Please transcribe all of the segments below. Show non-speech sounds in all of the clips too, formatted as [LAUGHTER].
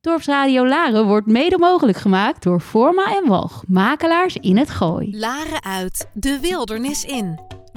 Dorpsradio Laren wordt mede mogelijk gemaakt door Forma en Walg, makelaars in het Gooi. Laren uit, de wildernis in.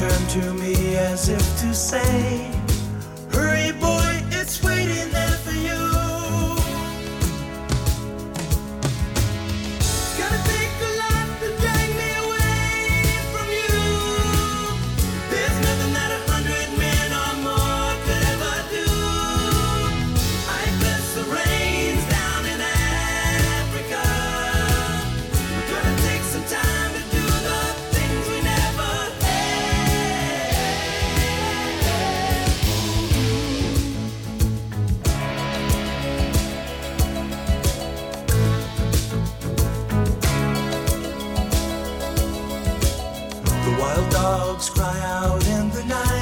Turned to me as if to say,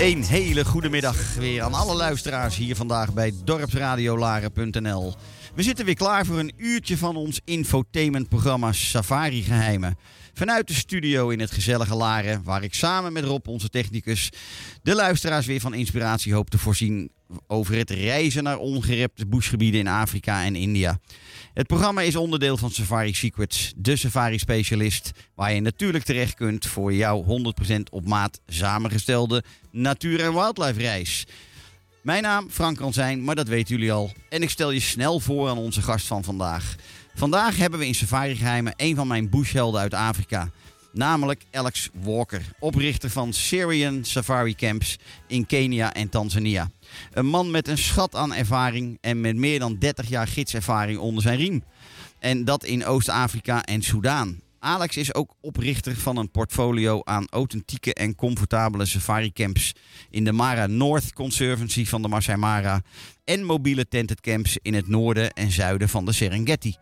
Een hele goede middag weer aan alle luisteraars hier vandaag bij dorpsradiolaren.nl. We zitten weer klaar voor een uurtje van ons infotainmentprogramma Safari Geheimen. Vanuit de studio in het gezellige Laren, waar ik samen met Rob, onze technicus, de luisteraars weer van inspiratie hoop te voorzien over het reizen naar ongerepte bushgebieden in Afrika en India. Het programma is onderdeel van Safari Secrets, de safari-specialist, waar je natuurlijk terecht kunt voor jouw 100% op maat samengestelde natuur- en wildlife reis. Mijn naam Frank kan zijn, maar dat weten jullie al. En ik stel je snel voor aan onze gast van vandaag. Vandaag hebben we in Safari Geheimen een van mijn bushhelden uit Afrika. Namelijk Alex Walker, oprichter van Syrian Safari Camps in Kenia en Tanzania. Een man met een schat aan ervaring en met meer dan 30 jaar gidservaring onder zijn riem. En dat in Oost-Afrika en Soudaan. Alex is ook oprichter van een portfolio aan authentieke en comfortabele safari camps in de Mara North Conservancy van de Masai Mara en mobiele tented camps in het noorden en zuiden van de Serengeti.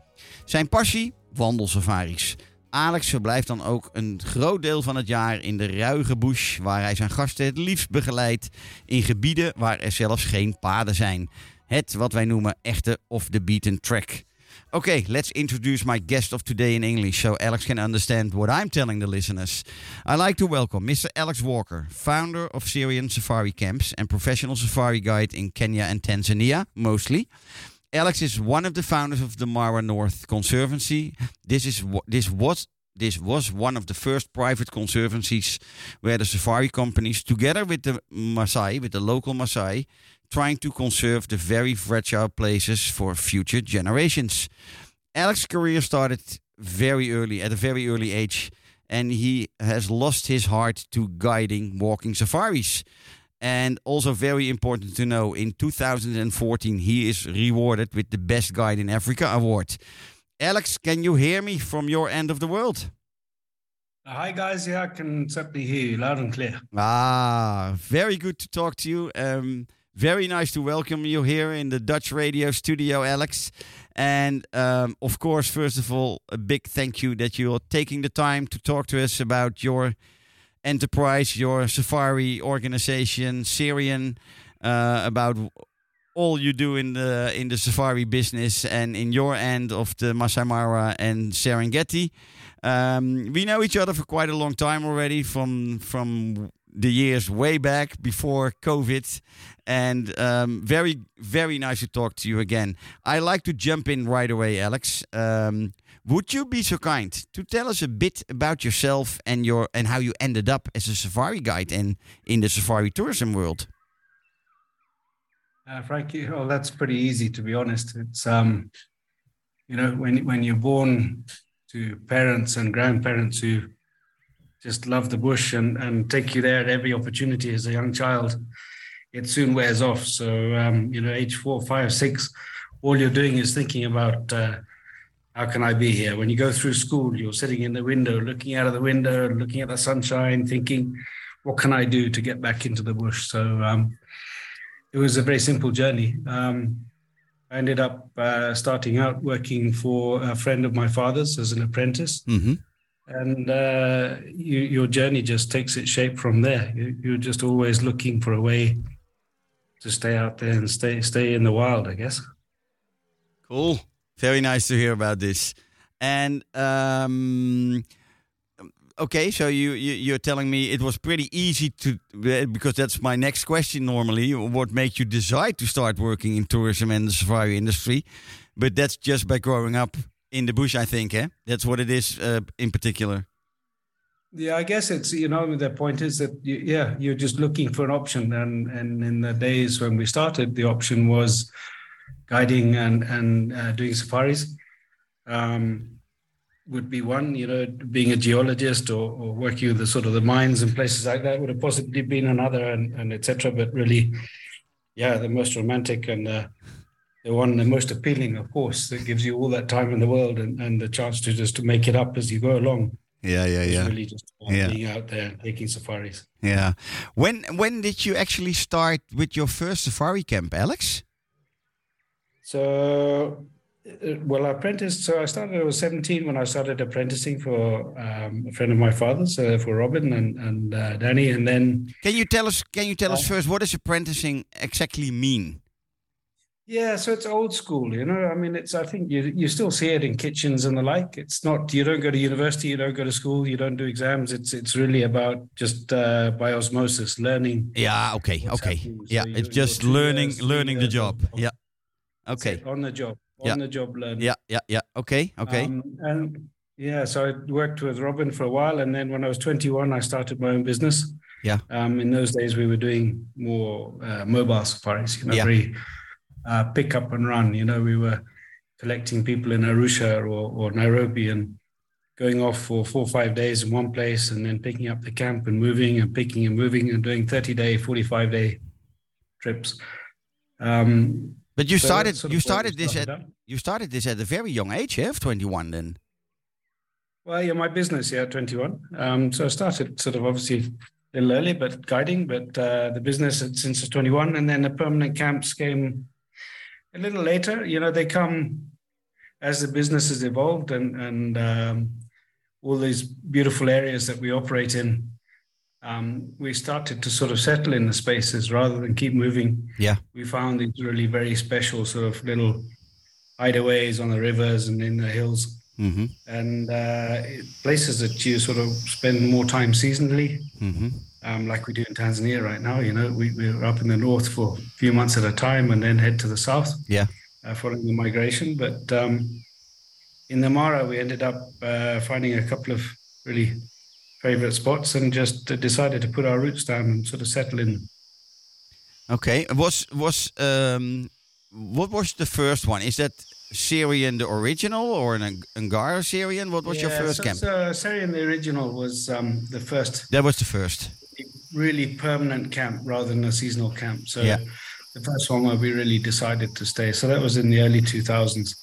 Zijn passie? Wandelsafaris. Alex verblijft dan ook een groot deel van het jaar in de ruige bush, waar hij zijn gasten het liefst begeleidt in gebieden waar er zelfs geen paden zijn. Het wat wij noemen echte off the beaten track. Okay, let's introduce my guest of today in English so Alex can understand what I'm telling the listeners. I'd like to welcome Mr. Alex Walker, founder of Serian Safari Camps and professional safari guide in Kenya and Tanzania, mostly. Alex is one of the founders of the Mara North Conservancy. This is this was this was one of the first private conservancies where the safari companies, together with the Maasai, with the local Maasai, trying to conserve the very fragile places for future generations. Alex's career started very early, at a very early age, and he has lost his heart to guiding walking safaris. And also very important to know, in 2014 he is rewarded with the Best Guide in Africa award. Alex, can you hear me from your end of the world? Hi guys, yeah, I can certainly hear you loud and clear. Ah, very good to talk to you. Um, very nice to welcome you here in the Dutch radio studio, Alex. And um, of course, first of all, a big thank you that you're taking the time to talk to us about your enterprise, your safari organization, Serian, uh, about all you do in the in the safari business and in your end of the Masai Mara and Serengeti. Um, we know each other for quite a long time already from from the years way back before COVID, and um, very very nice to talk to you again. I like to jump in right away, Alex. Um, would you be so kind to tell us a bit about yourself and your and how you ended up as a safari guide and in the safari tourism world? Uh, Frankie, well, that's pretty easy to be honest. It's um, you know, when when you're born to parents and grandparents who just love the bush and and take you there at every opportunity as a young child, it soon wears off. So um, you know, age four, five, six, all you're doing is thinking about uh, how can I be here. When you go through school, you're sitting in the window, looking out of the window, looking at the sunshine, thinking, what can I do to get back into the bush? So. Um, it was a very simple journey. Um, I ended up uh, starting out working for a friend of my father's as an apprentice. Mm-hmm. And uh, you, your journey just takes its shape from there. You, you're just always looking for a way to stay out there and stay stay in the wild, I guess. Cool. Very nice to hear about this. And um, okay, so you, you you're telling me it was pretty easy to because that's my next question normally. What made you decide to start working in tourism and the safari industry? But that's just by growing up in the bush, I think. Eh? That's what it is uh, in particular. Yeah, I guess it's you know the point is that you, yeah you're just looking for an option, and and in the days when we started, the option was guiding and and uh, doing safaris. Um, would be one, you know, being a geologist or, or, working with the sort of the mines and places like that would have possibly been another, and, and etc. But really, yeah, the most romantic and uh, the one the most appealing, of course, that gives you all that time in the world and, and the chance to just to make it up as you go along. Yeah, yeah, It's yeah. really just uh, Yeah. being out there and taking safaris. Yeah. When when did you actually start with your first safari camp, Alex? So, uh, well, I apprenticed. So I started. I was seventeen when I started apprenticing for um, a friend of my father's, uh, for Robin and and uh, Danny, and then Can you tell us? Can you tell us first what does apprenticing exactly mean? Yeah, so it's old school, you know. I mean, it's I think you you still see it in kitchens and the like. It's not you don't go to university, you don't go to school, you don't do exams. It's it's really about just uh, by osmosis, learning. Yeah. Okay. Okay. So Yeah. It's just learning years, learning the job. of- Yeah. Okay. on the job, on Yeah. the job learning. Yeah. Yeah. Yeah. Okay. Okay. Um, and yeah, so I worked with Robin for a while, and then when I was 21, I started my own business. Yeah. Um, in those days, we were doing more uh, mobile safaris, you know, Yeah. very uh, pick up and run. You know, we were collecting people in Arusha or, or Nairobi and going off for four or five days in one place, and then picking up the camp and moving and picking and moving and doing 30 day, 45 day trips. Um, but you so started you started this at started you started this at a very young age, eh? Of twenty one. Then. Well, yeah, my business, yeah, 21. Um, so I started sort of obviously a little early, but guiding, but uh, the business since I was 21. And then the permanent camps came a little later. You know, they come as the business has evolved and, and um, all these beautiful areas that we operate in. Um, we started to sort of settle in the spaces rather than keep moving. Yeah. We found these really very special sort of little hideaways on the rivers and in the hills Mm-hmm. and uh, places that you sort of spend more time seasonally, Mm-hmm. Um, like we do in Tanzania right now. You know, we, we're up in the north for a few months at a time and then head to the south. Yeah. Uh, following the migration. But um, in the Mara, we ended up uh, finding a couple of really favorite spots and just decided to put our roots down and sort of settle in. Okay. Was was um, what was the first one? Is that Serian the original or an Ang- Angara Serian? What was your first so, camp? So Serian, the original, was um, the first that was the first. Really permanent camp rather than a seasonal camp. So Yeah. the first one where we really decided to stay. So that was in the early 2000s,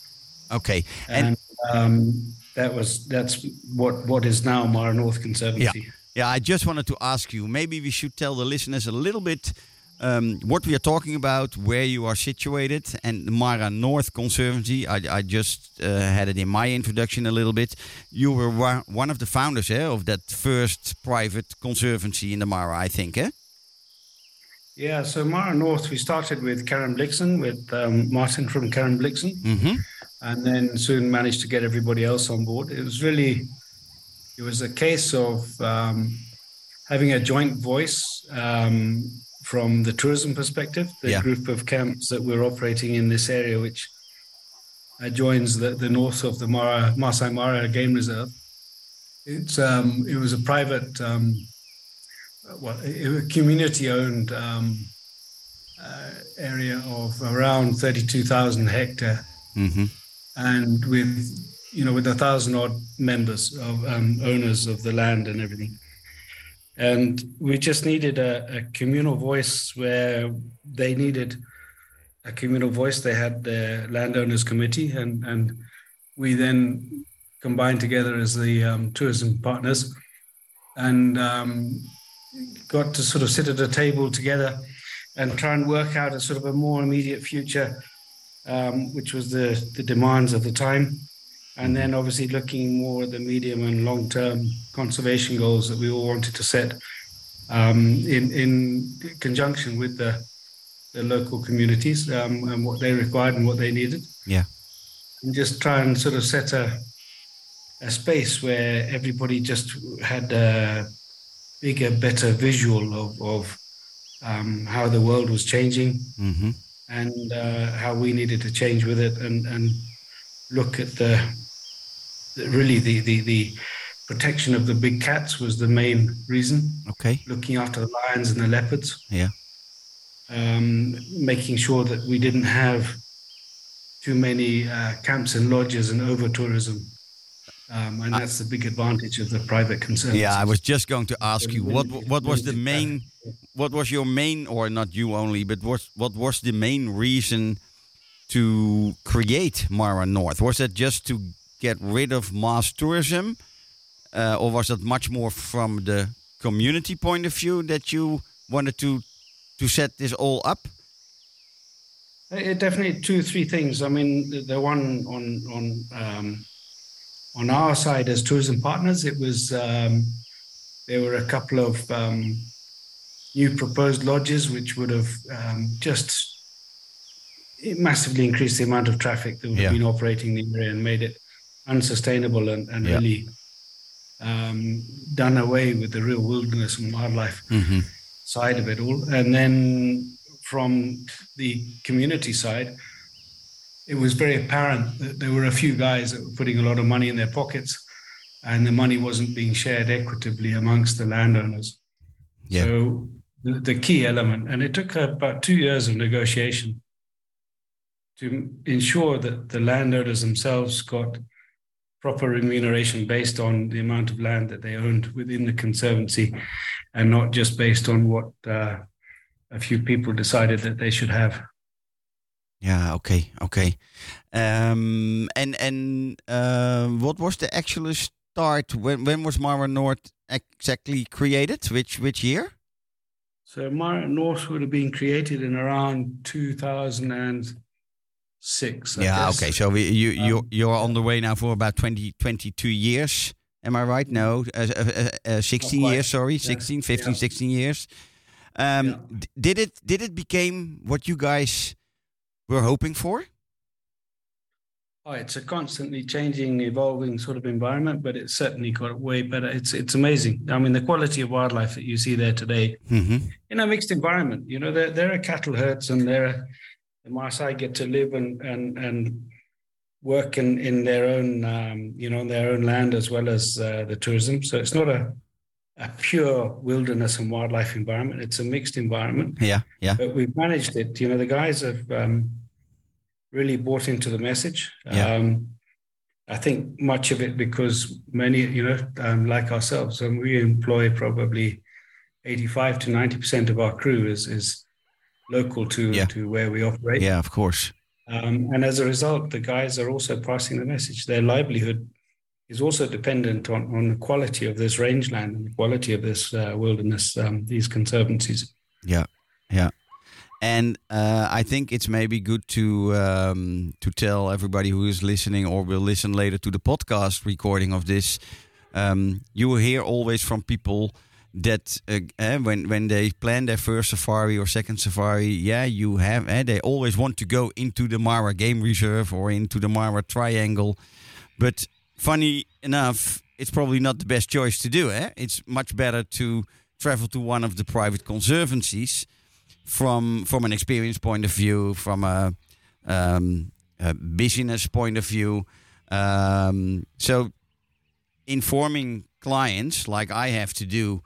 Okay. And and um, that was that's what what is now Mara North Conservancy. Yeah, I just wanted to ask you. Maybe we should tell the listeners a little bit um, what we are talking about, where you are situated, and the Mara North Conservancy. I, I just uh, had it in my introduction a little bit. You were one one of the founders eh, of that first private conservancy in the Mara, I think. Eh? Yeah, so Mara North, we started with Karen Blixen, with um, Martin from Karen Blixen, Mm-hmm. and then soon managed to get everybody else on board. It was really, it was a case of um, having a joint voice um, from the tourism perspective, the Yeah. group of camps that we're operating in this area, which joins the, the north of the Mara, Masai Mara Game Reserve. It's um, it was a private, um, well, a community-owned um, uh, area of around thirty-two thousand hectare Mm-hmm. and with you know with a thousand odd members of um, owners of the land and everything and we just needed a, a communal voice where they needed a communal voice they had the landowners committee and and we then combined together as the um, tourism partners and um, got to sort of sit at a table together and try and work out a sort of a more immediate future um, which was the, the demands of the time. And then obviously looking more at the medium and long term conservation goals that we all wanted to set um, in, in conjunction with the, the local communities um, and what they required and what they needed. Yeah. And just try and sort of set a, a space where everybody just had a bigger, better visual of, of um, how the world was changing Mm-hmm. and uh, how we needed to change with it and, and look at the, the really the, the, the protection of the big cats was the main reason Okay. looking after the lions and the leopards Yeah. um, making sure that we didn't have too many uh, camps and lodges and over tourism um, and that's the big advantage of the private concerns Yeah, I was just going to ask you what what was the main what was your main or not you only but what what was the main reason to create Mara North? Was that just to get rid of mass tourism, uh, or was that much more from the community point of view that you wanted to to set this all up? It definitely two, three things. I mean, the, the one on on um, on our side as tourism partners, it was um, there were a couple of um, new proposed lodges which would have um, just it massively increased the amount of traffic that would Yeah. have been operating in the area and made it unsustainable and, and Yeah. really um, done away with the real wilderness and wildlife Mm-hmm. side of it all. And then from the community side, it was very apparent that there were a few guys that were putting a lot of money in their pockets and the money wasn't being shared equitably amongst the landowners. Yeah. So the, the key element, and it took about two years of negotiation to ensure that the landowners themselves got proper remuneration based on the amount of land that they owned within the conservancy and not just based on what uh, a few people decided that they should have. Yeah. Okay. Okay. Um, and and uh, what was the actual start? When when was Mara North exactly created? Which which year? So Mara North would have been created in around 2006. I yeah. guess. Okay. So we, you you Um, you're on the way now for about 20, 22 years. Am I right? No, uh, uh, uh, uh, 16 quite. years. Sorry, Yeah, 16, 15, yeah. 16 years. Um, Yeah. Did it did it became what you guys were hoping for? Oh, it's a constantly changing, evolving sort of environment, but it's certainly got way better. It's it's amazing. I mean, the quality of wildlife that you see there today Mm-hmm. in a mixed environment. You know, there there are cattle herds, and there are, the Maasai get to live and and and work in in their own um, you know on their own land as well as uh, the tourism. So it's not a a pure wilderness and wildlife environment. It's a mixed environment Yeah. Yeah. but we've managed it. You know, the guys have um, really bought into the message. Yeah. Um, I think much of it because many, you know, um, like ourselves, and we employ probably 85 to 90% of our crew is, is local to, Yeah. to where we operate. Yeah. Of course. Um, and as a result, the guys are also passing the message. Their livelihood is also dependent on, on the quality of this rangeland and the quality of this uh, wilderness, um, these conservancies. Yeah. Yeah. And uh, I think it's maybe good to um, to tell everybody who is listening or will listen later to the podcast recording of this. Um, you will hear always from people that uh, eh, when when they plan their first safari or second safari, yeah, you have eh, they always want to go into the Mara Game Reserve or into the Mara Triangle, but funny enough, it's probably not the best choice to do. Eh? It's much better to travel to one of the private conservancies from from an experience point of view, from a, um, a business point of view. Um, so informing clients like I have to do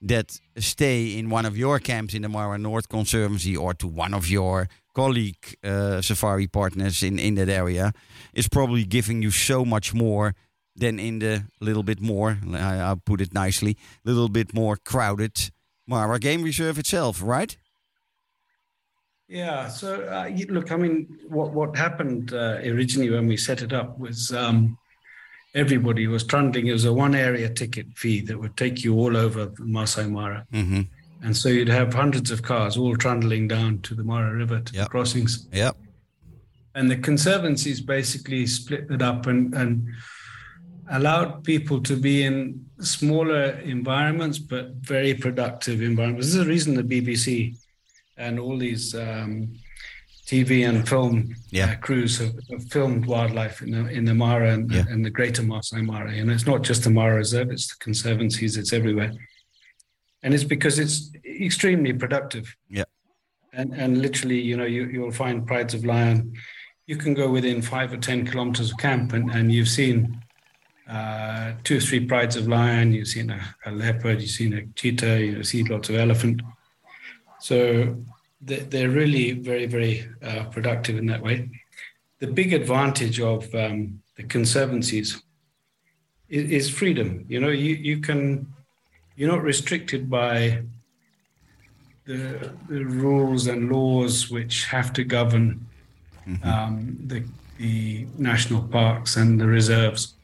that stay in one of your camps in the Mara North Conservancy or to one of your colleague uh, safari partners in, in that area is probably giving you so much more than in the little bit more, I'll put it nicely, little bit more crowded Mara Game Reserve itself, right? Yeah. So uh, look, I mean, what what happened uh, originally when we set it up was um, everybody was trundling. It was a one area ticket fee that would take you all over Masai Mara, Mm-hmm. and so you'd have hundreds of cars all trundling down to the Mara River to Yep. the crossings. Yep. And the conservancies basically split it up and and allowed people to be in smaller environments but very productive environments. This is the reason the BBC and all these um, TV and film Yeah. uh, crews have, have filmed wildlife in the in the Mara and, Yeah. and the Greater Masai Mara. And it's not just the Mara Reserve; it's the conservancies. It's everywhere, and it's because it's extremely productive. Yeah. And and literally, you know, you you'll find prides of lion. You can go within five or ten kilometers of camp, and and you've seen uh, two or three prides of lion. You've seen a, a leopard. You've seen a cheetah. you've seen lots of elephant. So they're really very, very uh, productive in that way. The big advantage of um, the conservancies is, is freedom. You know, you, you can, you're not restricted by the, the rules and laws which have to govern um, the, the national parks and the reserves.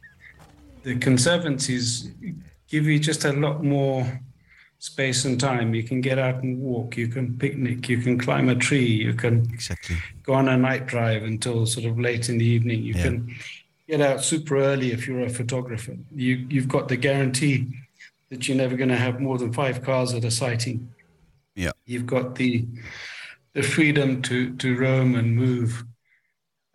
The conservancies give you just a lot more space and time. You can get out and walk, you can picnic, you can climb a tree, you can Exactly. go on a night drive until sort of late in the evening. You Yeah. can get out super early if you're a photographer. You, you've got the guarantee that you're never going to have more than five cars at a sighting. Yeah. You've got the the freedom to to roam and move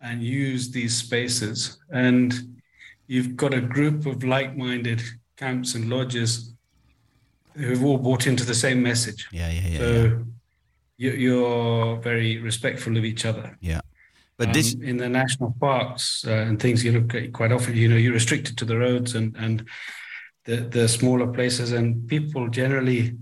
and use these spaces. And you've got a group of like-minded camps and lodges who've all bought into the same message. Yeah, yeah, yeah. So yeah. you- you're very respectful of each other. Yeah. But this, Um, in the national parks uh, and things, you look at quite often, you know, you're restricted to the roads and and the the smaller places, and people generally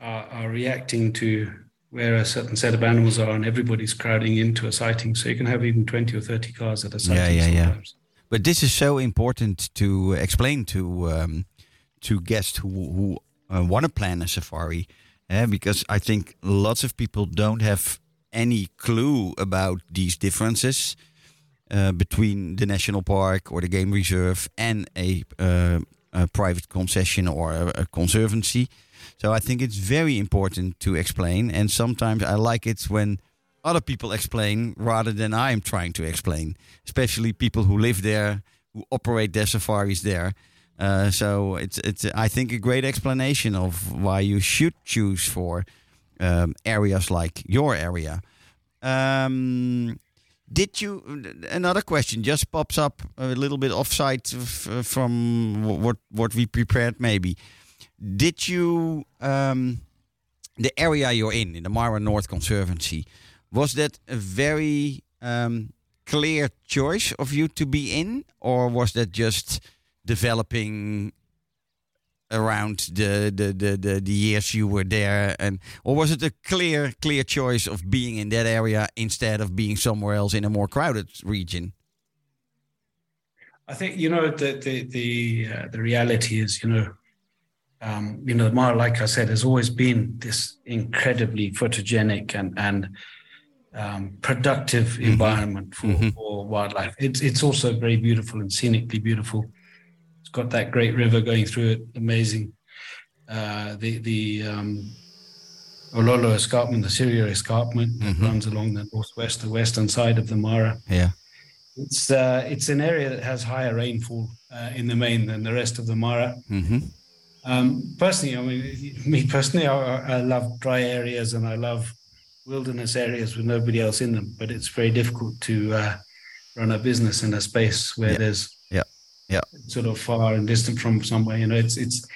are, are reacting to where a certain set of animals are, and everybody's crowding into a sighting. So you can have even twenty or thirty cars at a sighting. yeah, yeah. sometimes. But this is so important to explain to um, to guests who who uh, want to plan a safari, eh, because I think lots of people don't have any clue about these differences uh, between the national park or the game reserve and a, uh, a private concession or a, a conservancy. So I think it's very important to explain, and sometimes I like it when other people explain rather than I am trying to explain, especially people who live there, who operate their safaris there. Uh, so it's it's I think a great explanation of why you should choose for um, areas like your area. Um, did you another question just pops up a little bit offside from what what we prepared maybe did you um, the area you're in in the Mara North Conservancy was that a very um, clear choice of you to be in or was that just developing around the the, the, the the years you were there and or was it a clear clear choice of being in that area instead of being somewhere else in a more crowded region I think you know the the the uh, the reality is you know um, you know Mara, like I said, has always been this incredibly photogenic and and um, productive environment for, Mhm. for wildlife. It's it's also very beautiful and scenically beautiful. Got that great river going through it, amazing. Uh, the the um, Ololo Escarpment, the Siria Escarpment Mhm. runs along the northwest, the western side of the Mara. Yeah. It's uh, it's an area that has higher rainfall uh, in the main than the rest of the Mara. hmm Um, personally, I mean, me personally, I, I love dry areas and I love wilderness areas with nobody else in them. But it's very difficult to uh, run a business in a space where Yeah. there's. Yeah. sort of far and distant from somewhere. You know, it's it's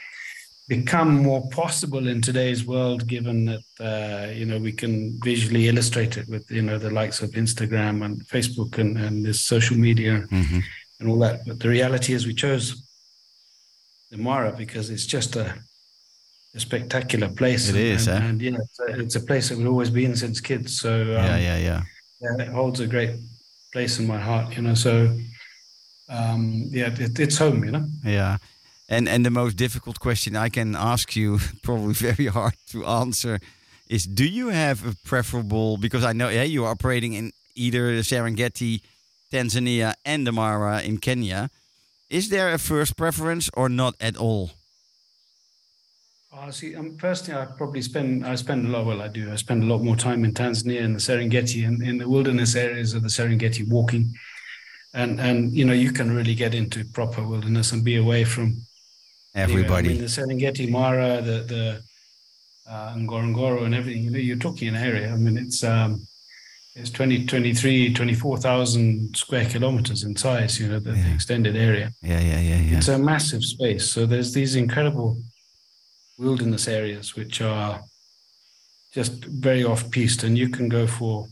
become more possible in today's world, given that uh, you know we can visually illustrate it with you know the likes of Instagram and Facebook and and this social media hmm and all that. But the reality is, we chose the Mara because it's just a, a spectacular place. It and, is, and, eh? and yeah, it's a, it's a place that we've always been since kids. So um, yeah, yeah, yeah. yeah, it holds a great place in my heart. You know, so um, yeah, it, it's home. You know. Yeah. And and the most difficult question I can ask you, [LAUGHS] probably very hard to answer, is do you have a preferable because I know yeah, you are operating in either the Serengeti, Tanzania and the Mara in Kenya. Is there a first preference or not at all? Oh, see, um, personally, I probably spend I spend a lot. Well, I do. I spend a lot more time in Tanzania and the Serengeti and in the wilderness areas of the Serengeti, walking, and and you know you can really get into proper wilderness and be away from Everybody. I mean, the Serengeti, Mara, the the uh, Ngorongoro, and everything. You know, you're talking an area. I mean, it's um, it's 20, 23, 24,000 square kilometers in size. You know, the, the extended area. yeah, yeah, yeah, yeah. It's a massive space. So there's these incredible wilderness areas which are just very off-piste, and you can go for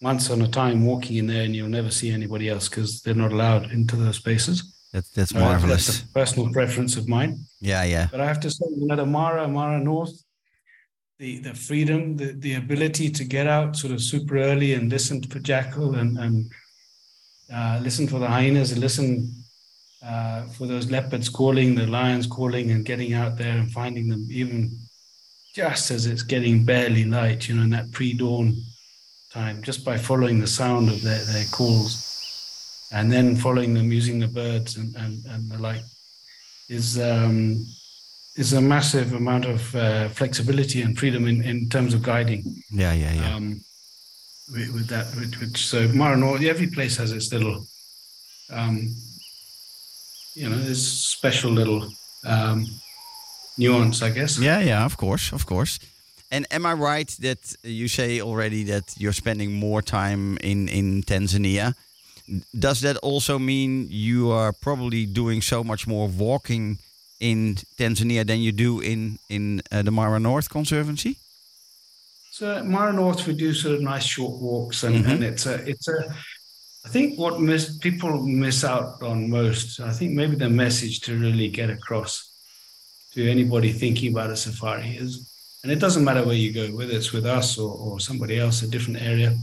months on a time walking in there, and you'll never see anybody else because they're not allowed into those spaces. That's that's Uh, marvelous. That's a personal preference of mine. yeah, yeah. But I have to say, you know, the Mara, Mara North, the the freedom, the the ability to get out sort of super early and listen for jackal and and uh, listen for the hyenas and listen uh, for those leopards calling, the lions calling, and getting out there and finding them even just as it's getting barely light, you know, in that pre-dawn time, just by following the sound of their, their calls and then following them using the birds and, and, and the like is um, is a massive amount of uh, flexibility and freedom in, in terms of guiding Yeah, yeah, yeah. um, with, with that. Which, which so Mara North, every place has its little, um, you know, this special little um, nuance, I guess. Yeah, yeah, of course, of course. And am I right that you say already that you're spending more time in in Tanzania? Does that also mean you are probably doing so much more walking in Tanzania than you do in in uh, the Mara North Conservancy? So Mara North, we do sort of nice short walks, and, Mhm. and it's a it's a. I think what miss, people miss out on most, I think maybe the message to really get across to anybody thinking about a safari is, and it doesn't matter where you go, whether it's with us or, or somebody else, a different area.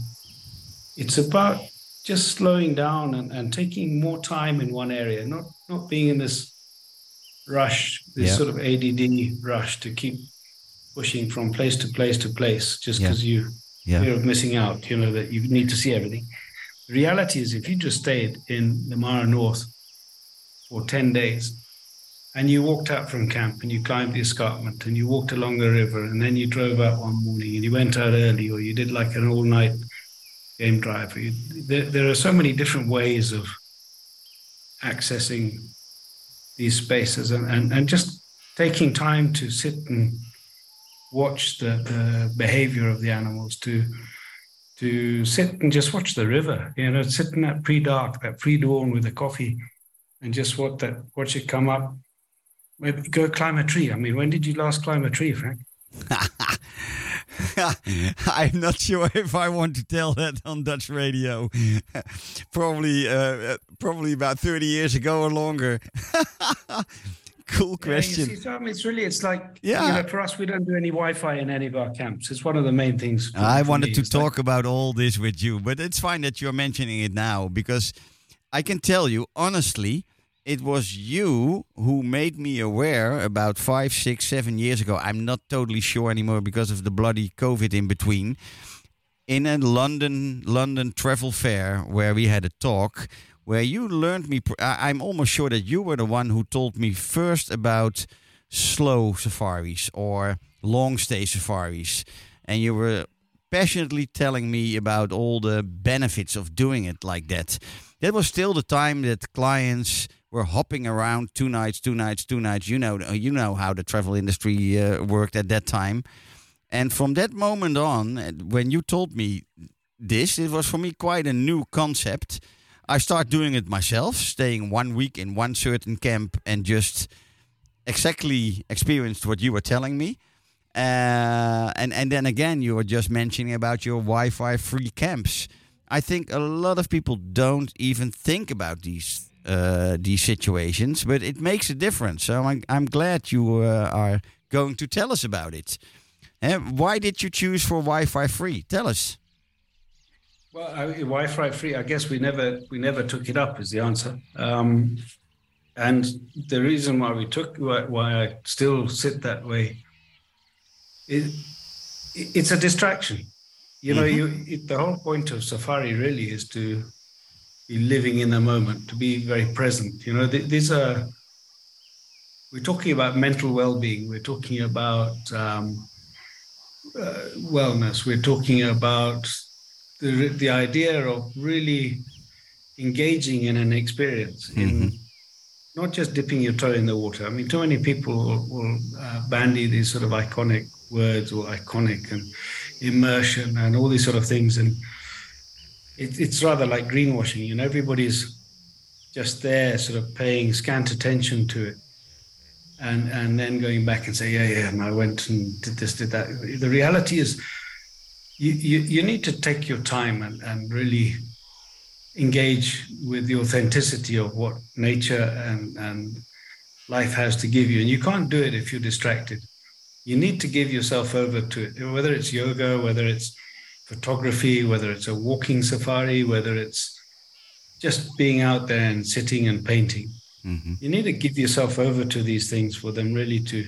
It's about just slowing down and, and taking more time in one area, not not being in this rush, this Yeah. sort of ADD rush to keep pushing from place to place to place just Yeah. because you Yeah, fear of missing out, you know, that you need to see everything. The reality is, if you just stayed in the Mara North for 10 days and you walked out from camp and you climbed the escarpment and you walked along the river and then you drove out one morning and you went out early or you did like an all night game drive, you, there, there are so many different ways of accessing these spaces and, and, and just taking time to sit and watch the, the behavior of the animals to to sit and just watch the river you know sit in that pre-dark that pre-dawn with a coffee and just watch that watch it come up maybe go climb a tree i mean when did you last climb a tree frank [LAUGHS] I'm not sure [LAUGHS] if I want to tell that on Dutch radio. [LAUGHS] probably, uh, uh, probably about 30 years ago or longer. cool Yeah, you question. see, so, I mean, it's really it's like Yeah. you know, for us we don't do any wi-fi in any of our camps it's one of the main things I wanted me. to It's like- talk about all this with you, but it's fine that you're mentioning it now because I can tell you honestly, it was you who made me aware about five, six, seven years ago. I'm not totally sure anymore because of the bloody COVID in between. In a London London travel fair where we had a talk, where you learned me. I'm almost sure that you were the one who told me first about slow safaris or long stay safaris, and you were passionately telling me about all the benefits of doing it like that. That was still the time that clients were hopping around two nights, two nights, two nights. You know, you know how the travel industry uh, worked at that time. And from that moment on, uh, when you told me this, it was for me quite a new concept. I start doing it myself, staying one week in one certain camp and just exactly experienced what you were telling me. Uh, and and then again, you were just mentioning about your Wi-Fi free camps. I think a lot of people don't even think about these uh, these situations, but it makes a difference. So I'm I'm glad you uh, are going to tell us about it. Uh, why did you choose for Wi-Fi free? Tell us. Well, I, Wi-Fi free. I guess we never we never took it up. Is the answer. Um, and the reason why we took why, why I still sit that way is it's a distraction. You know, you it, the whole point of safari really is to be living in the moment, to be very present. You know, th- these are we're talking about mental well-being. We're talking about um, uh, wellness. We're talking about the the idea of really engaging in an experience in not just dipping your toe in the water. I mean, too many people will, will uh, bandy these sort of iconic words or iconic and immersion and all these sort of things, and it, it's rather like greenwashing. You know, everybody's just there, sort of paying scant attention to it, and and then going back and say, yeah, yeah, and I went and did this, did that. The reality is, you you, you need to take your time and, and really engage with the authenticity of what nature and, and life has to give you. And you can't do it if you're distracted. You need to give yourself over to it, whether it's yoga, whether it's photography, whether it's a walking safari, whether it's just being out there and sitting and painting. Mhm. You need to give yourself over to these things for them really to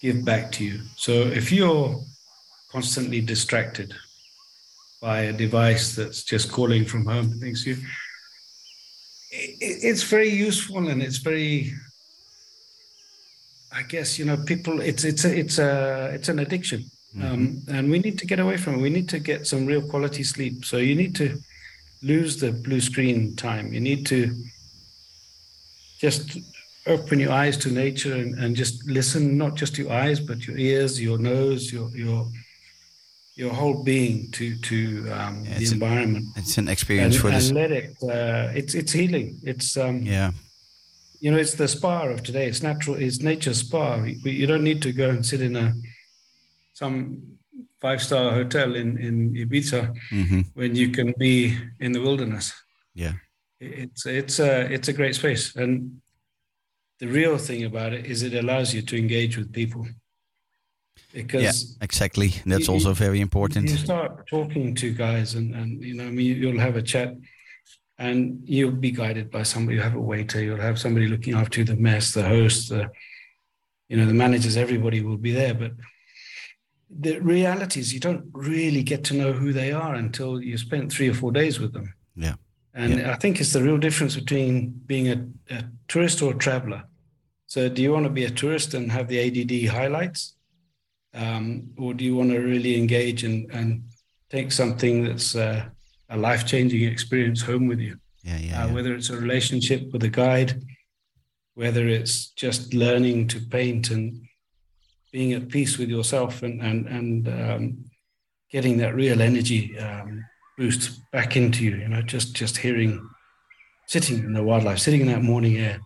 give back to you. So if you're constantly distracted by a device that's just calling from home and things, you it, it's very useful and it's very I guess you know people it's it's a, it's a it's an addiction um, and we need to get away from it. We need to get some real quality sleep. So you need to lose the blue screen time. You need to just open your eyes to nature and, and just listen not just your eyes but your ears your nose your your your whole being to to um, Yeah, the environment. It's an and, experience for and this. let it uh, it's it's healing. It's um Yeah. you know it's the spa of today. It's natural it's nature's spa. You don't need to go and sit in a some five star hotel in in ibiza hmm when you can be in the wilderness Yeah. it's it's a it's a great space and the real thing about it is it allows you to engage with people Yeah. because Exactly. That's you- also very important. you start talking to guys and, and you know, I mean, you'll have a chat and you'll be guided by somebody. You have a waiter, you'll have somebody looking after you, the mess, the host, the, you know, the managers, everybody will be there. But the reality is you don't really get to know who they are until you spent three or four days with them. Yeah. And I think it's the real difference between being a, a tourist or a traveler. So, do you want to be a tourist and have the ADD highlights? Um, or do you want to really engage and, and take something that's uh, a life changing experience home with you? Yeah. Yeah. Uh, yeah. whether it's a relationship with a guide, whether it's just learning to paint and being at peace with yourself and, and, and um, getting that real energy um, boost back into you, you know, just, just hearing, sitting in the wildlife, sitting in that morning air.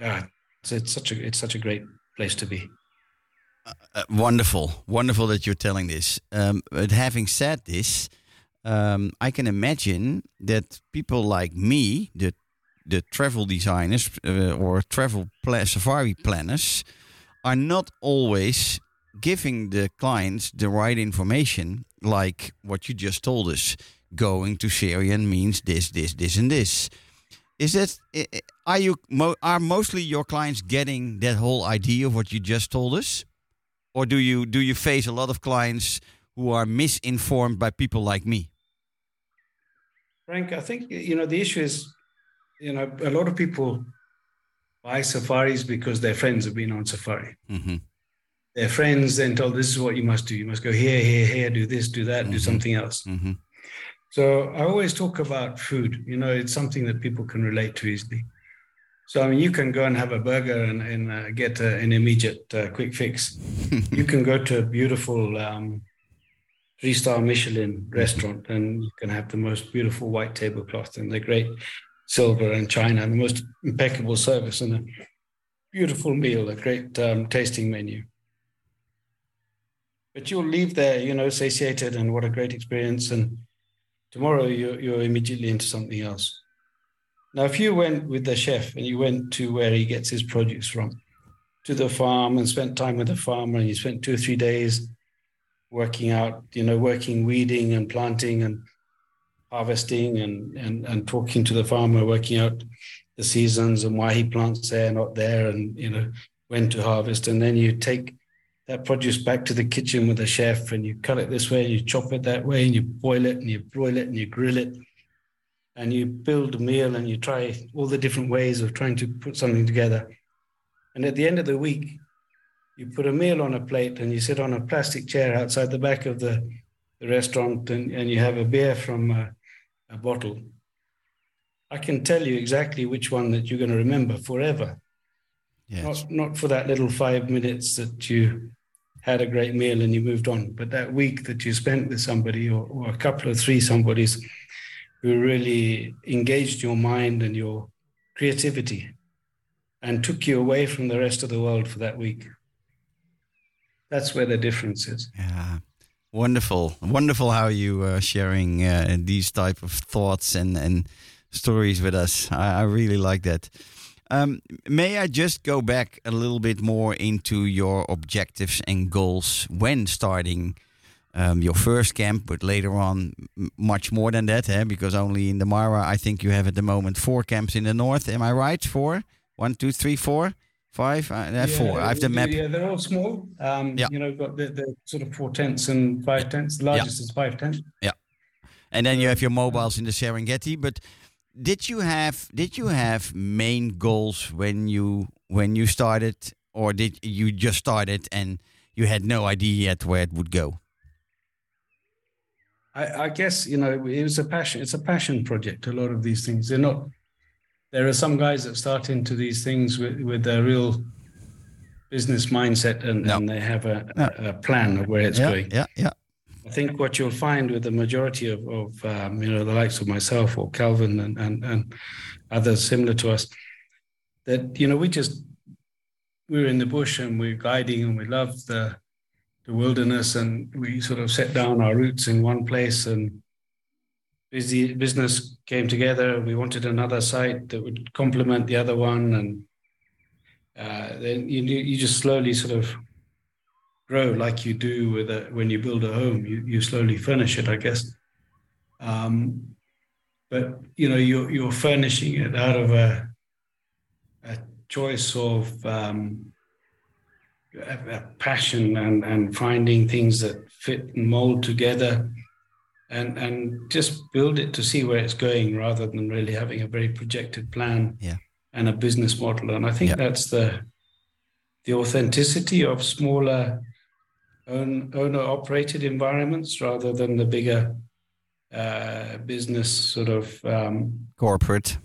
Yeah, it's, it's such a, it's such a great place to be. Uh, wonderful, wonderful that you're telling this. Um, but having said this, um, I can imagine that people like me, the the travel designers uh, or travel safari planners, are not always giving the clients the right information, like what you just told us. Going to Serian means this, this, this, and this. Is that are you are mostly your clients getting that whole idea of what you just told us? or do you do you face a lot of clients who are misinformed by people like me? Frank, I think you know the issue is, you know, a lot of people buy safaris because their friends have been on safari. hmm their friends then told this is what you must do. You must go here, here, here, do this, do that, do Mhm. something else. hmm So I always talk about food. You know, it's something that people can relate to easily. So I mean, you can go and have a burger and, and uh, get uh, an immediate uh, quick fix. [LAUGHS] you can go to a beautiful um, three-star Michelin restaurant and you can have the most beautiful white tablecloth and the great silver and china the most impeccable service and a beautiful meal, a great um, tasting menu. But you'll leave there, you know, satiated and what a great experience. And tomorrow you're, you're immediately into something else. Now, if you went with the chef and you went to where he gets his produce from, to the farm and spent time with the farmer, and you spent two or three days working out, you know, working, weeding and planting and harvesting and, and, and talking to the farmer, working out the seasons and why he plants there, not there, and, you know, when to harvest. And then you take that produce back to the kitchen with the chef and you cut it this way and you chop it that way and you boil it and you broil it and you grill it and you build a meal and you try all the different ways of trying to put something together. And at the end of the week, you put a meal on a plate and you sit on a plastic chair outside the back of the, the restaurant and, and you have a beer from a, a bottle. I can tell you exactly which one that you're going to remember forever. Yes. Not, not for that little five minutes that you had a great meal and you moved on, but that week that you spent with somebody or, or a couple of three somebodies who really engaged your mind and your creativity and took you away from the rest of the world for that week. That's where the difference is. Yeah, wonderful, wonderful how you are sharing uh, these type of thoughts and and stories with us. I, I really like that. Um, may I just go back a little bit more into your objectives and goals when starting um, your first camp, but later on much more than that, eh? because only in the Mara, I think you have at the moment four camps in the north. Am I right? Four? One, two, three, four, five? Uh, uh, four. I have the map. Yeah, they're all small. Um, Yeah. You know, got the, the sort of four tenths and five tenths. The largest is five tenths. Yeah. And then you have your mobiles in the Serengeti. But did you have did you have main goals when you when you started, or did you just started and you had no idea yet where it would go? I, I guess you know it was a passion. It's a passion project. A lot of these things they're not. There are some guys that start into these things with with a real business mindset and, No. and they have a, No. a plan of where it's yeah, going. yeah, yeah, I think what you'll find with the majority of, of um, you know the likes of myself or Calvin and, and and others similar to us, that you know we just we were in the bush and we're guiding and we love the the wilderness and we sort of set down our roots in one place and busy business came together. We wanted another site that would complement the other one and uh, then you you just slowly sort of grow like you do with a, when you build a home. You you slowly furnish it, I guess. Um, but you know you're you're furnishing it out of a a choice of um, a, a passion and and finding things that fit and mold together. And, and just build it to see where it's going rather than really having a very projected plan Yeah. and a business model. And I think Yeah. that's the the authenticity of smaller own, owner operated environments rather than the bigger uh, business sort of um, corporate.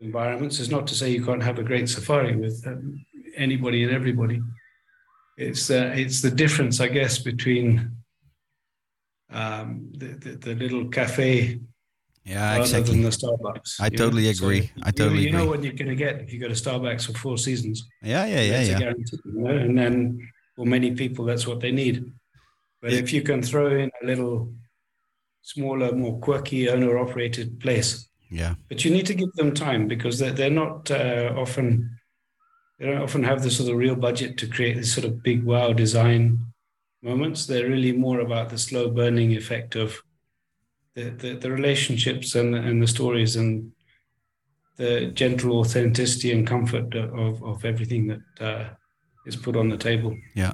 environments. Is not to say you can't have a great safari with um, anybody and everybody. It's uh, it's the difference, I guess, between um, the, the the little cafe Yeah, rather exactly. than the Starbucks. I you know? totally So agree. you- I totally agree. you know what you're going to get if you go to Starbucks for four seasons. Yeah, yeah, yeah, That's yeah. guarantee, you know? And then for many people, that's what they need. But Yeah. if you can throw in a little smaller, more quirky owner-operated place, Yeah, but you need to give them time because they're, they're not uh, often they don't often have the sort of real budget to create this sort of big wow design moments. They're really more about the slow burning effect of the, the, the relationships and, and the stories and the gentle authenticity and comfort of, of everything that uh, is put on the table. Yeah.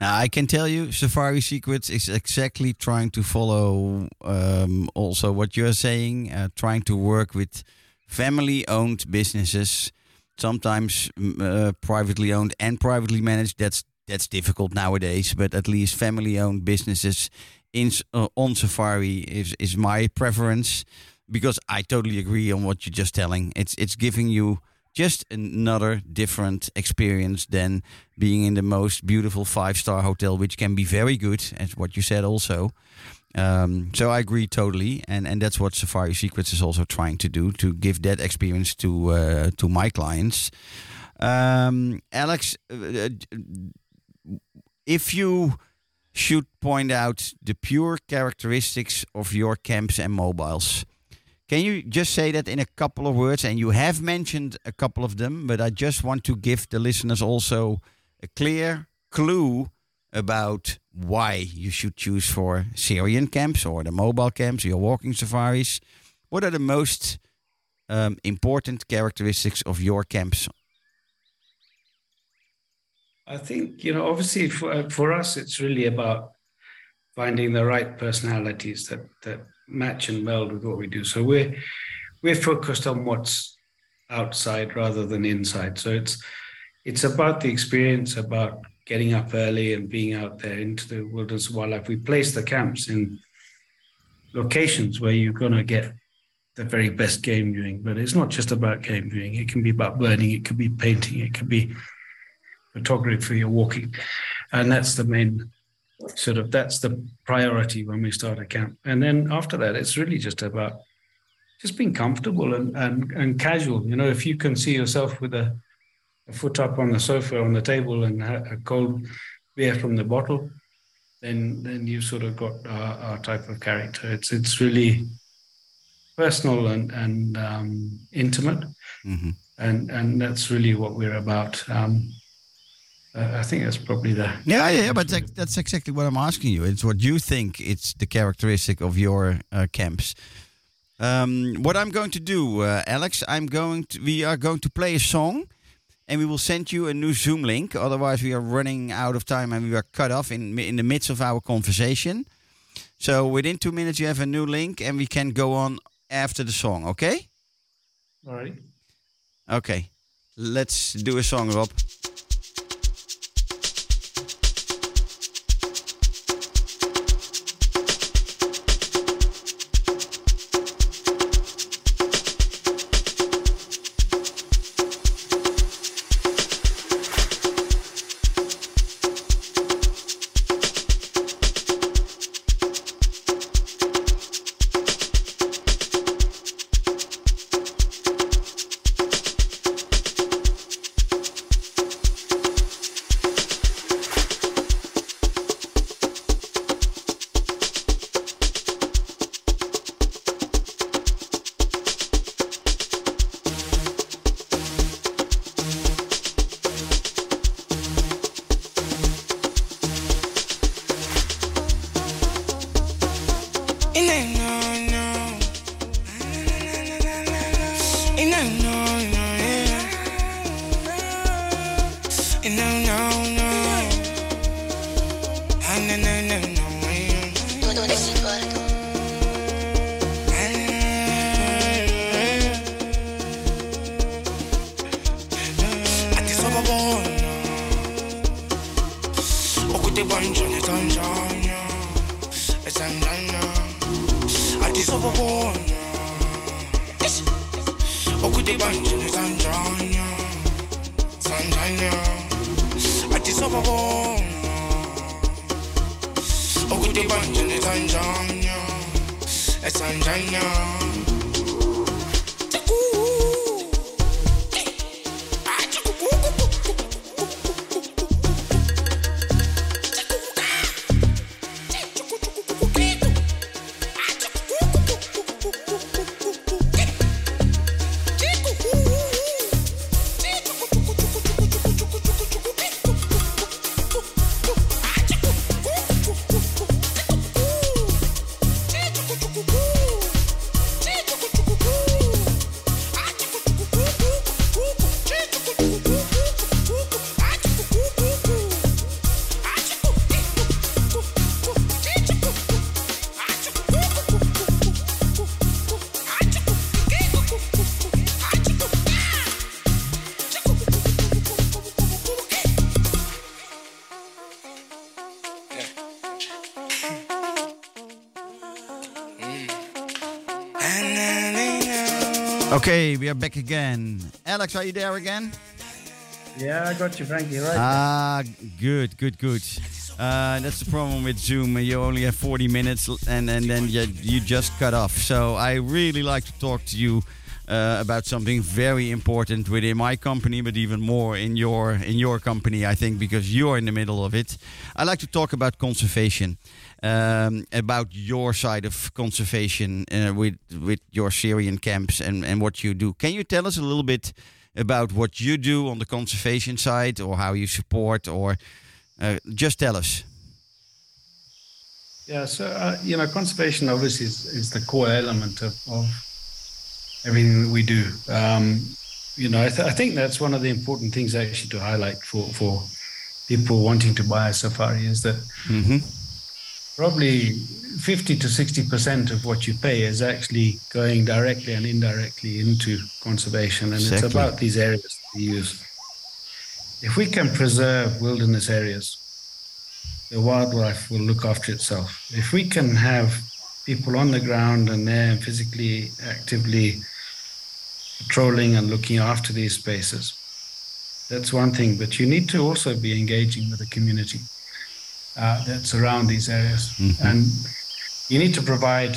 Now I can tell you, Safari Secrets is exactly trying to follow um, also what you're saying, uh, trying to work with family-owned businesses, sometimes uh, privately owned and privately managed. That's that's difficult nowadays, but at least family-owned businesses in uh, on safari is is my preference because I totally agree on what you're just telling. It's it's giving you just another different experience than being in the most beautiful five-star hotel, which can be very good, as what you said also. Um, so I agree totally, and and that's what Safari Secrets is also trying to do to give that experience to uh, to my clients. Um, Alex, uh, uh, if you should point out the pure characteristics of your camps and mobiles, can you just say that in a couple of words? And you have mentioned a couple of them, but I just want to give the listeners also a clear clue about why you should choose for Serian camps or the mobile camps, your walking safaris. What are the most um, important characteristics of your camps? I think you know, obviously for uh, for us, it's really about finding the right personalities that that match and meld with what we do. So we're we're focused on what's outside rather than inside. So it's it's about the experience, about getting up early and being out there into the wilderness wildlife. We place the camps in locations where you're going to get the very best game viewing. But it's not just about game viewing. It can be about birding. It could be painting. It could be photography or walking, and that's the main sort of that's the priority when we start a camp. And then after that, it's really just about just being comfortable and and, and casual. You know, if you can see yourself with a, a foot up on the sofa on the table and a cold beer from the bottle, then then you sort of got our, our type of character. It's it's really personal and and um, intimate, Mhm. and and that's really what we're about. Um, I think that's probably the Yeah, yeah, yeah, but that, that's exactly what I'm asking you. It's what you think it's the characteristic of your uh, camps. Um, what I'm going to do, uh, Alex, I'm going to, we are going to play a song, and we will send you a new Zoom link. Otherwise, we are running out of time and we are cut off in in the midst of our conversation. So within two minutes, you have a new link, and we can go on after the song. Okay? all right. Okay. Let's do a song, Rob. Okay, we are back again. Alex, are you there again? Yeah, I got you, Frankie. Right. Ah, good, good, good. Uh, that's the problem with Zoom. You only have 40 minutes, and, and then you, you just cut off. So I really like to talk to you uh, about something very important within my company, but even more in your in your company. I think because you're in the middle of it. I like to talk about conservation, um, about your side of conservation uh, with with your Serian camps and and what you do. Can you tell us a little bit? About what you do on the conservation side, or how you support, or uh, just tell us. Yeah, so uh, you know, conservation obviously is, is the core element of, of everything that we do. Um, you know, I, th- I think that's one of the important things actually to highlight for for people wanting to buy a safari is that Mm-hmm. Probably 50 to 60 percent of what you pay is actually going directly and indirectly into conservation, and it's about these areas that we use. If we can preserve wilderness areas, the wildlife will look after itself. If we can have people on the ground and there and physically actively patrolling and looking after these spaces, that's one thing. But you need to also be engaging with the community uh, that's around these areas, and you need to provide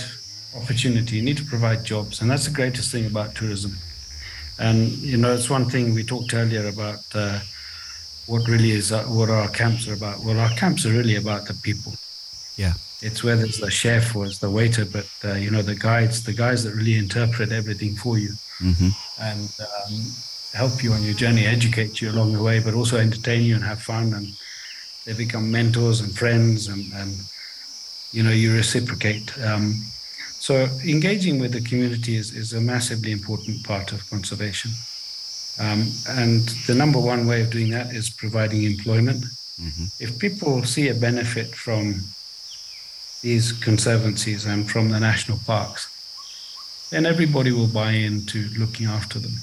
opportunity. You need to provide jobs, and that's the greatest thing about tourism. And you know, it's one thing we talked earlier about. Uh, what really is uh, what our camps are about. Well, our camps are really about the people. Yeah. It's whether it's the chef or it's the waiter, but uh, you know the guides, the guys that really interpret everything for you Mm-hmm. and um, help you on your journey, educate you along the way, but also entertain you and have fun. And they become mentors and friends, and, and you know you reciprocate. Um, so engaging with the community is, is a massively important part of conservation. Um, and the number one way of doing that is providing employment. If people see a benefit from these conservancies and from the national parks, then everybody will buy into looking after them.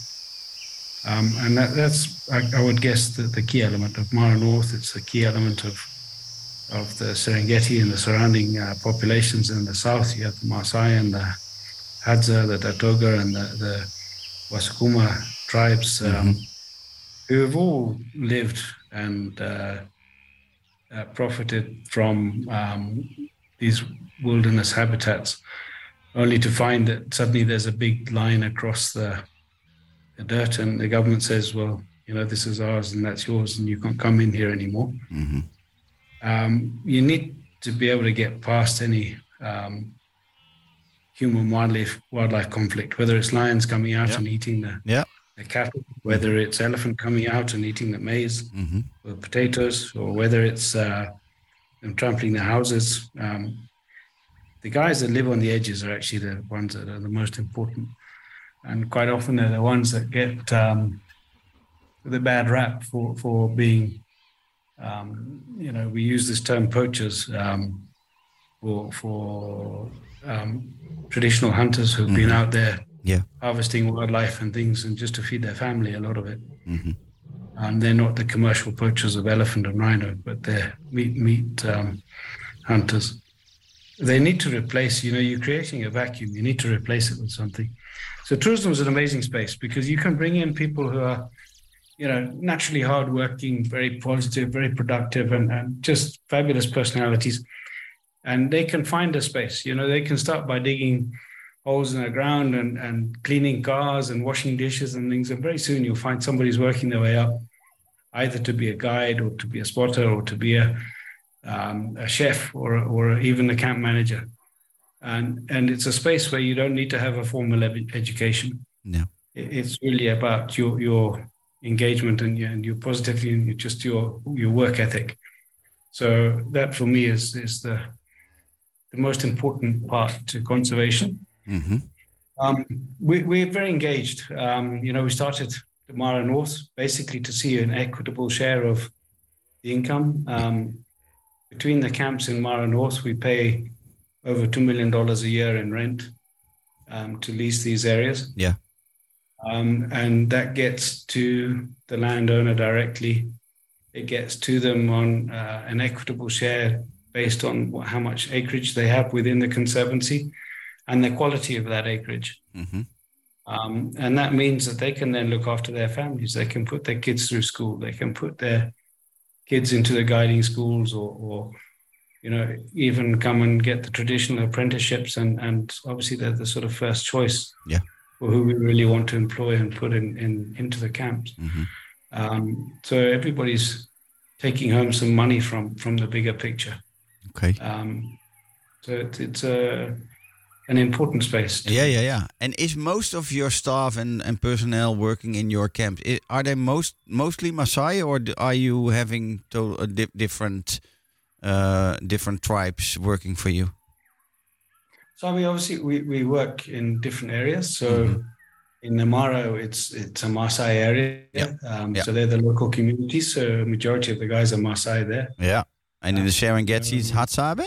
Um, and that, that's, I, I would guess, the, the key element of Mara North. It's the key element of of the Serengeti and the surrounding uh, populations in the south. You have the Maasai and the Hadza, the Datoga, and the, the Wasukuma tribes, um, who have all lived and uh, uh, profited from um, these wilderness habitats, only to find that suddenly there's a big line across the dirt, and the government says, "Well, you know, this is ours and that's yours, and you can't come in here anymore." Um, you need to be able to get past any um, human wildlife wildlife conflict, whether it's lions coming out Yeah. and eating the, Yeah. the cattle, whether it's elephant coming out and eating the maize Mm-hmm. or potatoes, or whether it's uh, them trampling the houses. Um, the guys that live on the edges are actually the ones that are the most important, and quite often they're the ones that get um, the bad rap for for being. Um, you know, we use this term poachers um, for for um, traditional hunters who've been out there Yeah. harvesting wildlife and things, and just to feed their family. A lot of it. Mhm. Um, they're not the commercial poachers of elephant and rhino, but they're meat meat um, hunters. They need to replace. You know, you're creating a vacuum. You need to replace it with something. So tourism is an amazing space because you can bring in people who are, you know, naturally hardworking, very positive, very productive, and, and just fabulous personalities. And they can find a space. You know, they can start by digging holes in the ground and, and cleaning cars and washing dishes and things. And very soon you'll find somebody's working their way up, either to be a guide or to be a spotter or to be a, um, a chef or, or even a camp manager. And, and it's a space where you don't need to have a formal ed- education. Yeah. It's really about your, your engagement and your, and your positivity and your- just your, your work ethic. So that for me is, is the, the most important part to conservation. Mm-hmm. Um, we, we're very engaged. Um, you know, we started the Mara North basically to see an equitable share of the income. Um, between the camps in Mara North, we pay over $2 million a year in rent um, to lease these areas. Yeah. Um, and that gets to the landowner directly. It gets to them on uh, an equitable share based on what, how much acreage they have within the conservancy and the quality of that acreage. hmm Um, and that means that they can then look after their families. They can put their kids through school. They can put their kids into the guiding schools or, or you know, even come and get the traditional apprenticeships. And, and obviously, they're the sort of first choice Yeah. for who we really want to employ and put in, in into the camps. hmm Um, so everybody's taking home some money from from the bigger picture. Okay. Um, so it's, it's a an important space. Yeah, yeah, yeah. And is most of your staff and, and personnel working in your camps? Are they most mostly Maasai, or are you having to, uh, di- different uh, different tribes working for you? So I mean, obviously, we, we work in different areas. So Mhm. in Namaro, it's it's a Maasai area. Yeah. Um, Yeah. So they're the local community. So majority of the guys are Maasai there. Yeah. And in the Serengeti, it's Um, Hadzabe?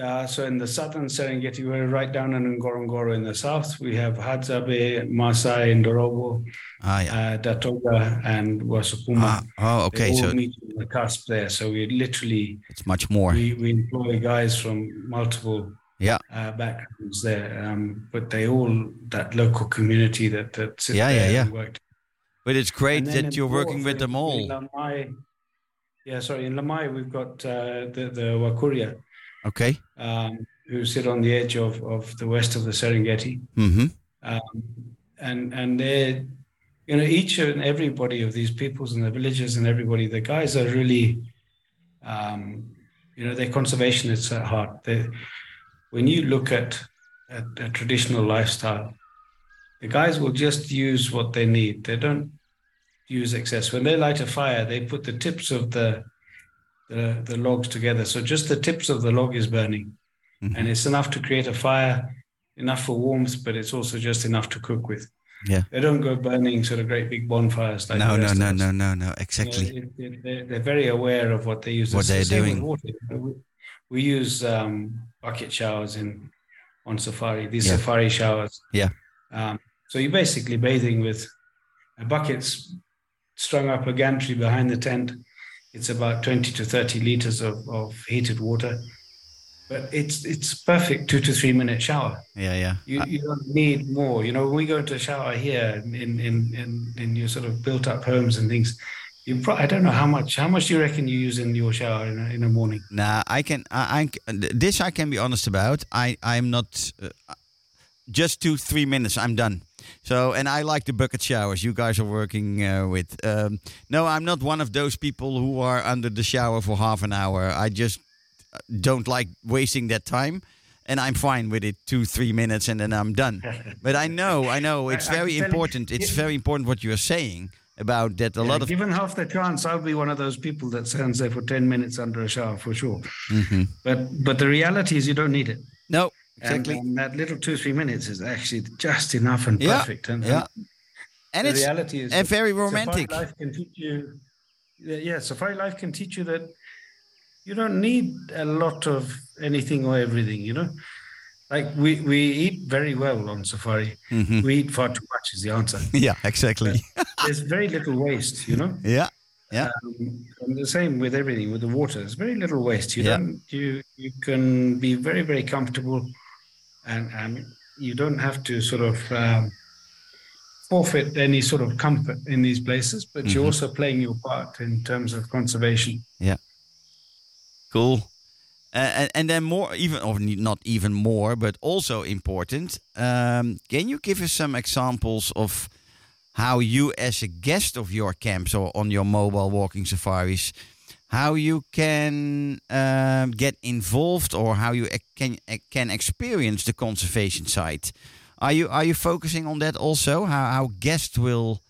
Uh, so in the southern Serengeti, we're right down in Ngorongoro in the south. We have Hadzabe, Maasai, Ndorobo, Ah, yeah. uh, Datoga, and Wasukuma. Ah, oh, They okay. all So meet the cusp there. So we literally it's much more. we, we employ guys from multiple Yeah. uh, backgrounds there, um, but they all that local community that that sit Yeah, yeah, there yeah. and work. But it's great that you're working with them all. Lamai, yeah, sorry, in Lamai we've got uh, the the Wakuria Okay. um, who sit on the edge of of the west of the Serengeti, Mm-hmm. um, and and they, you know, each and everybody of these peoples and the villages and everybody, the guys are really, um, you know, they're conservationists at heart. They, when you look at, at a traditional lifestyle, the guys will just use what they need. They don't use excess. When they light a fire, they put the tips of the the, the logs together. So just the tips of the log is burning, Mhm. and it's enough to create a fire, enough for warmth, but it's also just enough to cook with. Yeah. They don't go burning sort of great big bonfires like No, no, no, no, no, no. You know, Exactly. it- it- they're, very aware of what they use. What they're doing. water. You know, We, we use um, bucket showers in on safari. These Yeah. safari showers. Yeah. Um, so you're basically bathing with a buckets strung up a gantry behind the tent. It's about 20 to 30 liters of, of heated water, but it's it's perfect two to three minute shower. Yeah, yeah. You, you don't need more. You know, when we go into a shower here in in in, in your sort of built up homes and things, you pro- I don't know how much how much do you reckon you use in your shower in a, in a morning? Nah, I can. I, I this I can be honest about. I I'm not. Uh, just two three minutes. I'm done. So and I like the bucket showers you guys are working uh, with. Um, no, I'm not one of those people who are under the shower for half an hour. I just uh, don't like wasting that time. And I'm fine with it, two, three minutes, and then I'm done. [LAUGHS] But I know, I know, it's I- very you- important. It's very important what you're saying about that. A Yeah, lot of given half the chance, I'll be one of those people that stands there for ten minutes under a shower for sure. Mhm. But but the reality is you don't need it. And- exactly, And, that little two three minutes is actually just enough and Yeah, perfect. And, yeah. and the it's reality is and very romantic. Safari life can teach you. Yeah, safari life can teach you that you don't need a lot of anything or everything. You know, like we we eat very well on safari. Mhm. We eat far too much is the answer. [LAUGHS] Yeah, exactly. There's very little waste. You know. [LAUGHS] yeah, yeah, Um, and the same with everything with the water. There's very little waste. You Yeah. don't you you can be very very comfortable, and and you don't have to sort of um, forfeit any sort of comfort in these places. But Mhm. you're also playing your part in terms of conservation. Yeah. Cool. Uh, and, and then more, even or not even more, but also important. Um, can you give us some examples of how you, as a guest of your camps or on your mobile walking safaris, how you can um, get involved or how you can can experience the conservation side? Are you are you focusing on that also? How how guests will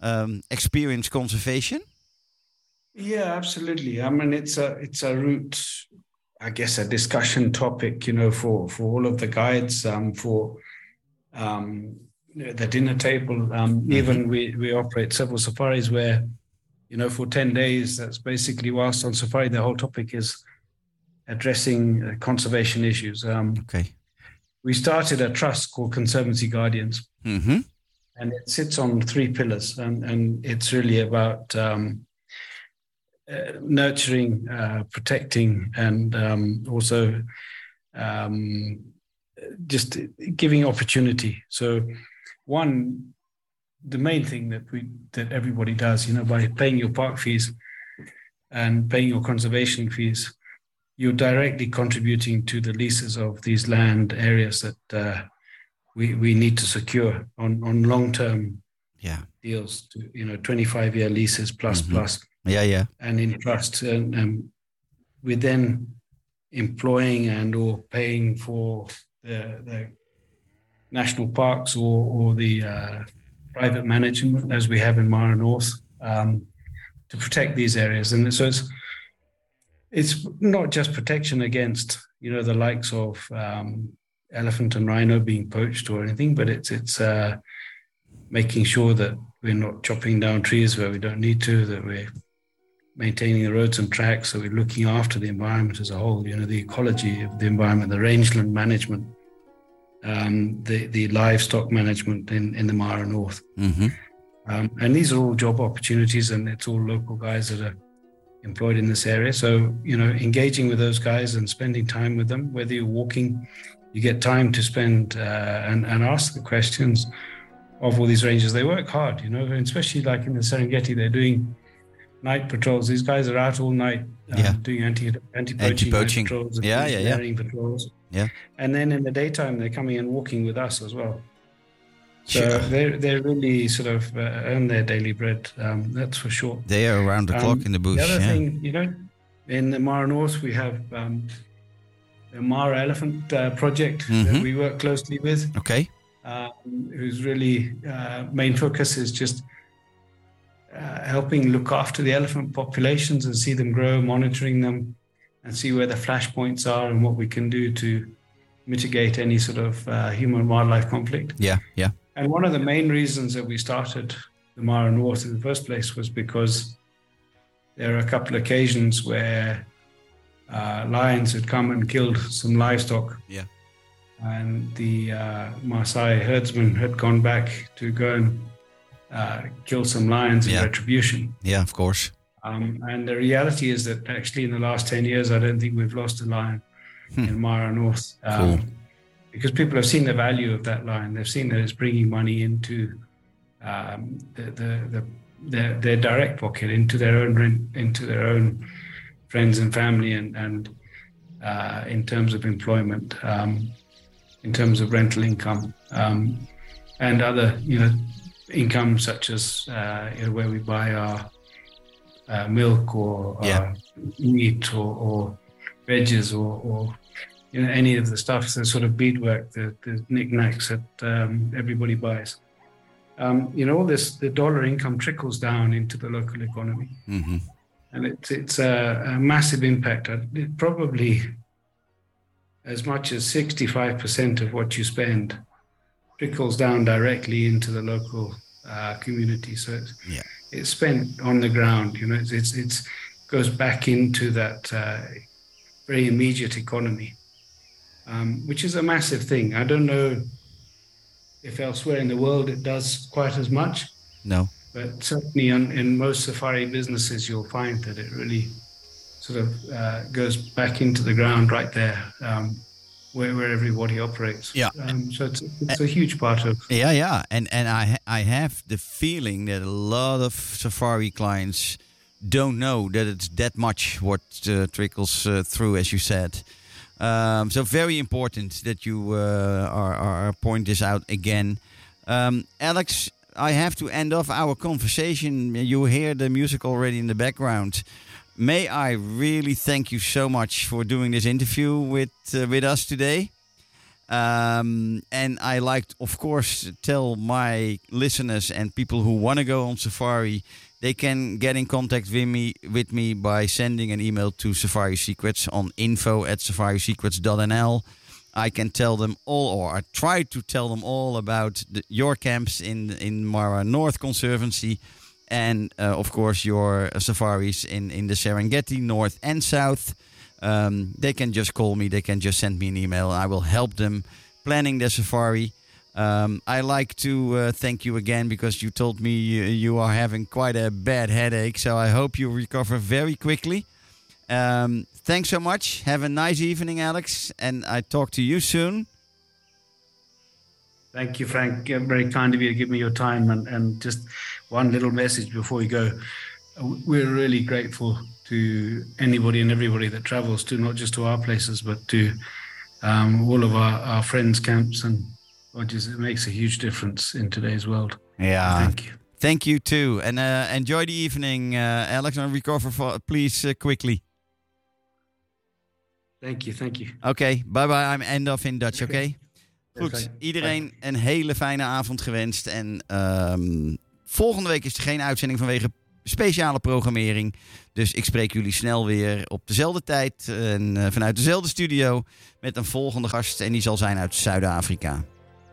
um, experience conservation? Yeah, absolutely. I mean, it's a it's a route, I guess, a discussion topic, you know, for for all of the guides, um, for um, the dinner table. Um, Even we we operate several safaris where, you know, for ten days, that's basically whilst on safari, the whole topic is addressing uh, conservation issues. Um, Okay. we started a trust called Conservancy Guardians, Mm-hmm. and it sits on three pillars and, and it's really about um, uh, nurturing uh, protecting and um, also um, just giving opportunity. So, one, the main thing that we that everybody does, you know, by paying your park fees and paying your conservation fees, you're directly contributing to the leases of these land areas that uh, we we need to secure on on long term Yeah. deals to you know 25 year leases plus Mhm. plus Yeah, yeah. and in trust and um, we're then employing and or paying for the, the national parks or, or the uh, private management as we have in Mara North um, to protect these areas and so it's it's not just protection against you know the likes of um, elephant and rhino being poached or anything but it's it's uh, making sure that we're not chopping down trees where we don't need to that we're maintaining the roads and tracks. that we're looking after the environment as a whole, you know, the ecology of the environment, the rangeland management, um, the, the livestock management in, in the Mara North. hmm Um, and these are all job opportunities and it's all local guys that are employed in this area. So, you know, engaging with those guys and spending time with them, whether you're walking, you get time to spend uh, and, and ask the questions of all these rangers. They work hard, you know, and especially like in the Serengeti, they're doing night patrols. These guys are out all night um, Yeah. doing anti anti poaching patrols, and Yeah, yeah, yeah. patrols. Yeah. And then in the daytime, they're coming and walking with us as well. So Sure. they're they're really sort of uh, earn their daily bread. Um, that's for sure. They are around the Um, clock in the bush. The other yeah. thing, you know, in the Mara North, we have um, the Mara Elephant uh, Project Mhm. that we work closely with, Okay. um, whose really uh, main focus is just uh, helping look after the elephant populations and see them grow, monitoring them, and see where the flashpoints are and what we can do to mitigate any sort of uh, human wildlife conflict. Yeah, yeah. And one of the main reasons that we started the Mara North in the first place was because there are a couple of occasions where uh, lions had come and killed some livestock. Yeah. And the uh, Maasai herdsmen had gone back to go and uh, kill some lions in retribution. Yeah, of course. Um, and the reality is that actually in the last 10 years, I don't think we've lost a lion Hmm. in Mara North. Um, Cool. Because people have seen the value of that lion. They've seen that it's bringing money into um, the, the, the, their, their direct pocket, into their own rent, into their own friends and family, and, and uh, in terms of employment, um, in terms of rental income, um, and other you know income such as uh, you know, where we buy our uh, milk or Yeah. uh, meat or, or veggies or, or you know any of the stuff, the sort of beadwork, the, the knickknacks that um, everybody buys. Um, you know, all this the dollar income trickles down into the local economy, hmm and it's it's a, a massive impact. It probably as much as sixty five percent of what you spend trickles down directly into the local uh, community. So it's, Yeah. it's spent on the ground. You know, it's it's, it's goes back into that uh, very immediate economy, um, which is a massive thing. I don't know if elsewhere in the world it does quite as much, No. but certainly on, in most safari businesses, you'll find that it really sort of uh, goes back into the ground right there. Um, where, where everybody operates. Yeah. Um, so it's, it's a huge part of Yeah, yeah, and and I I have the feeling that a lot of safari clients don't know that it's that much what uh, trickles uh, through, as you said. Um, so very important that you uh, are, are point this out again, um, Alex. I have to end off our conversation. You hear the music already in the background. May I really thank you so much for doing this interview with uh, with us today. Um, and I like, of course, tell my listeners and people who want to go on safari, they can get in contact with me with me by sending an email to Safari Secrets on info at safarisecrets.nl. I can tell them all, or I try to tell them all about the, your camps in in Mara North Conservancy, and uh, of course your safaris in in the Serengeti North and South um, they can just call me. They can just send me an email. I will help them planning their safari. Um, I like to uh, thank you again because you told me you, you are having quite a bad headache. So I hope you recover very quickly. Um, thanks so much. Have a nice evening, Alex, and I talk to you soon. Thank you, Frank. Very kind of you to give me your time. And, and just one little message before we go. We're really grateful to anybody and everybody that travels to not just to our places, but to um, all of our, our friends' camps and lodges. It makes a huge difference in today's world. Ja, Thank you. thank you too. And uh, enjoy the evening, uh, Alex. And recover, for, please, uh, quickly. Thank you. Thank you. Oké, bye bye. I'm end off in Dutch, oké? Goed, iedereen een hele fijne avond gewenst. En ehm, volgende week is er geen uitzending vanwege speciale programmering. Dus ik spreek jullie snel weer op dezelfde tijd en eh, vanuit dezelfde studio met een volgende gast. En die zal zijn uit Zuid-Afrika.